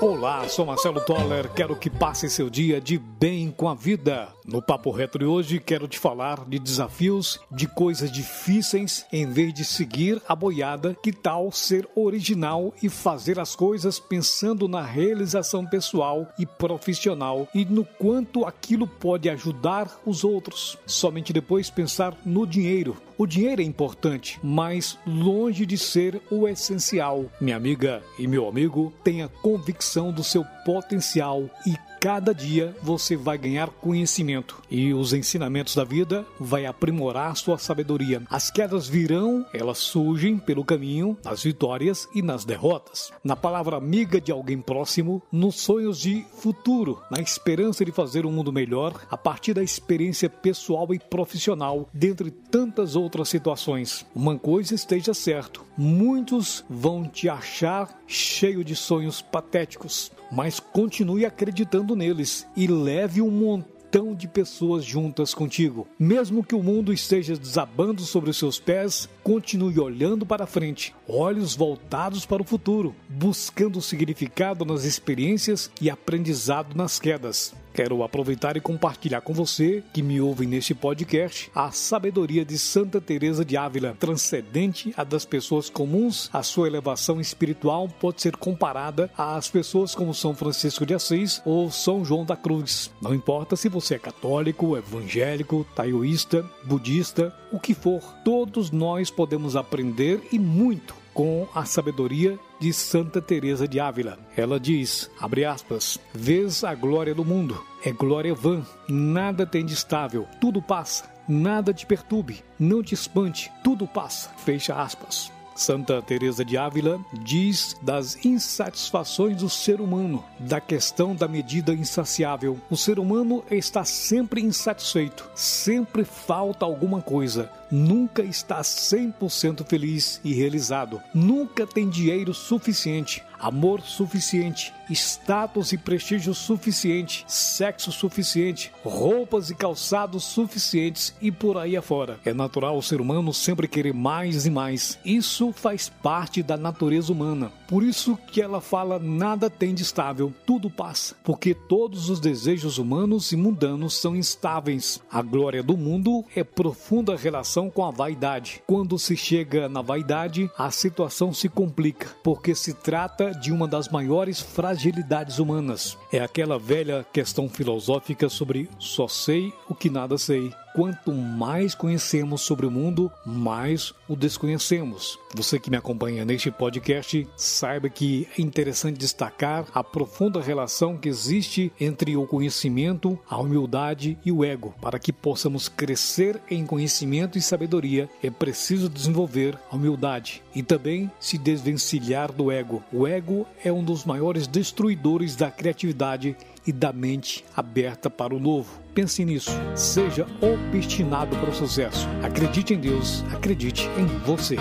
Olá, sou Marcelo Toller. Quero que passe seu dia de bem com a vida. No Papo Reto de hoje, quero te falar de desafios, de coisas difíceis, em vez de seguir a boiada. Que tal ser original e fazer as coisas pensando na realização pessoal e profissional e no quanto aquilo pode ajudar os outros? Somente depois pensar no dinheiro. O dinheiro é importante, mas longe de ser o essencial. Minha amiga e meu amigo, tenha convicção do seu potencial e cada dia você vai ganhar conhecimento e os ensinamentos da vida vai aprimorar sua sabedoria. As quedas virão, elas surgem pelo caminho, nas vitórias e nas derrotas. Na palavra amiga de alguém próximo, nos sonhos de futuro, na esperança de fazer um mundo melhor a partir da experiência pessoal e profissional, dentre tantas outras situações. Uma coisa esteja certo: muitos vão te achar cheio de sonhos patéticos, mas continue acreditando neles e leve um montão de pessoas juntas contigo. Mesmo que o mundo esteja desabando sobre os seus pés, continue olhando para frente, olhos voltados para o futuro, buscando significado nas experiências e aprendizado nas quedas. Quero aproveitar e compartilhar com você que me ouve neste podcast a sabedoria de Santa Teresa de Ávila, transcendente a das pessoas comuns. A sua elevação espiritual pode ser comparada às pessoas como São Francisco de Assis ou São João da Cruz. Não importa se você é católico, evangélico, taoísta, budista, o que for, todos nós podemos aprender e muito com a sabedoria de Santa Teresa de Ávila. Ela diz, abre aspas, vês a glória do mundo, é glória vã, nada tem de estável, tudo passa, nada te perturbe, não te espante, tudo passa, fecha aspas. Santa Teresa de Ávila diz das insatisfações do ser humano, da questão da medida insaciável. O ser humano está sempre insatisfeito, sempre falta alguma coisa, nunca está 100% feliz e realizado, nunca tem dinheiro suficiente, amor suficiente, status e prestígio suficiente, sexo suficiente, roupas e calçados suficientes e por aí afora. É natural o ser humano sempre querer mais e mais. Isso faz parte da natureza humana. Por isso que ela fala nada tem de estável, tudo passa, porque todos os desejos humanos e mundanos são instáveis. A glória do mundo é profunda relação com a vaidade. Quando se chega na vaidade, a situação se complica, porque se trata de uma das maiores fragilidades humanas. É aquela velha questão filosófica sobre só sei o que nada sei. Quanto mais conhecemos sobre o mundo, mais o desconhecemos. Você que me acompanha neste podcast, saiba que é interessante destacar a profunda relação que existe entre o conhecimento, a humildade e o ego. Para que possamos crescer em conhecimento e sabedoria, é preciso desenvolver a humildade e também se desvencilhar do ego. O ego é um dos maiores destruidores da criatividade e da mente aberta para o novo. Pense nisso. Seja obstinado para o sucesso. Acredite em Deus. Acredite em você.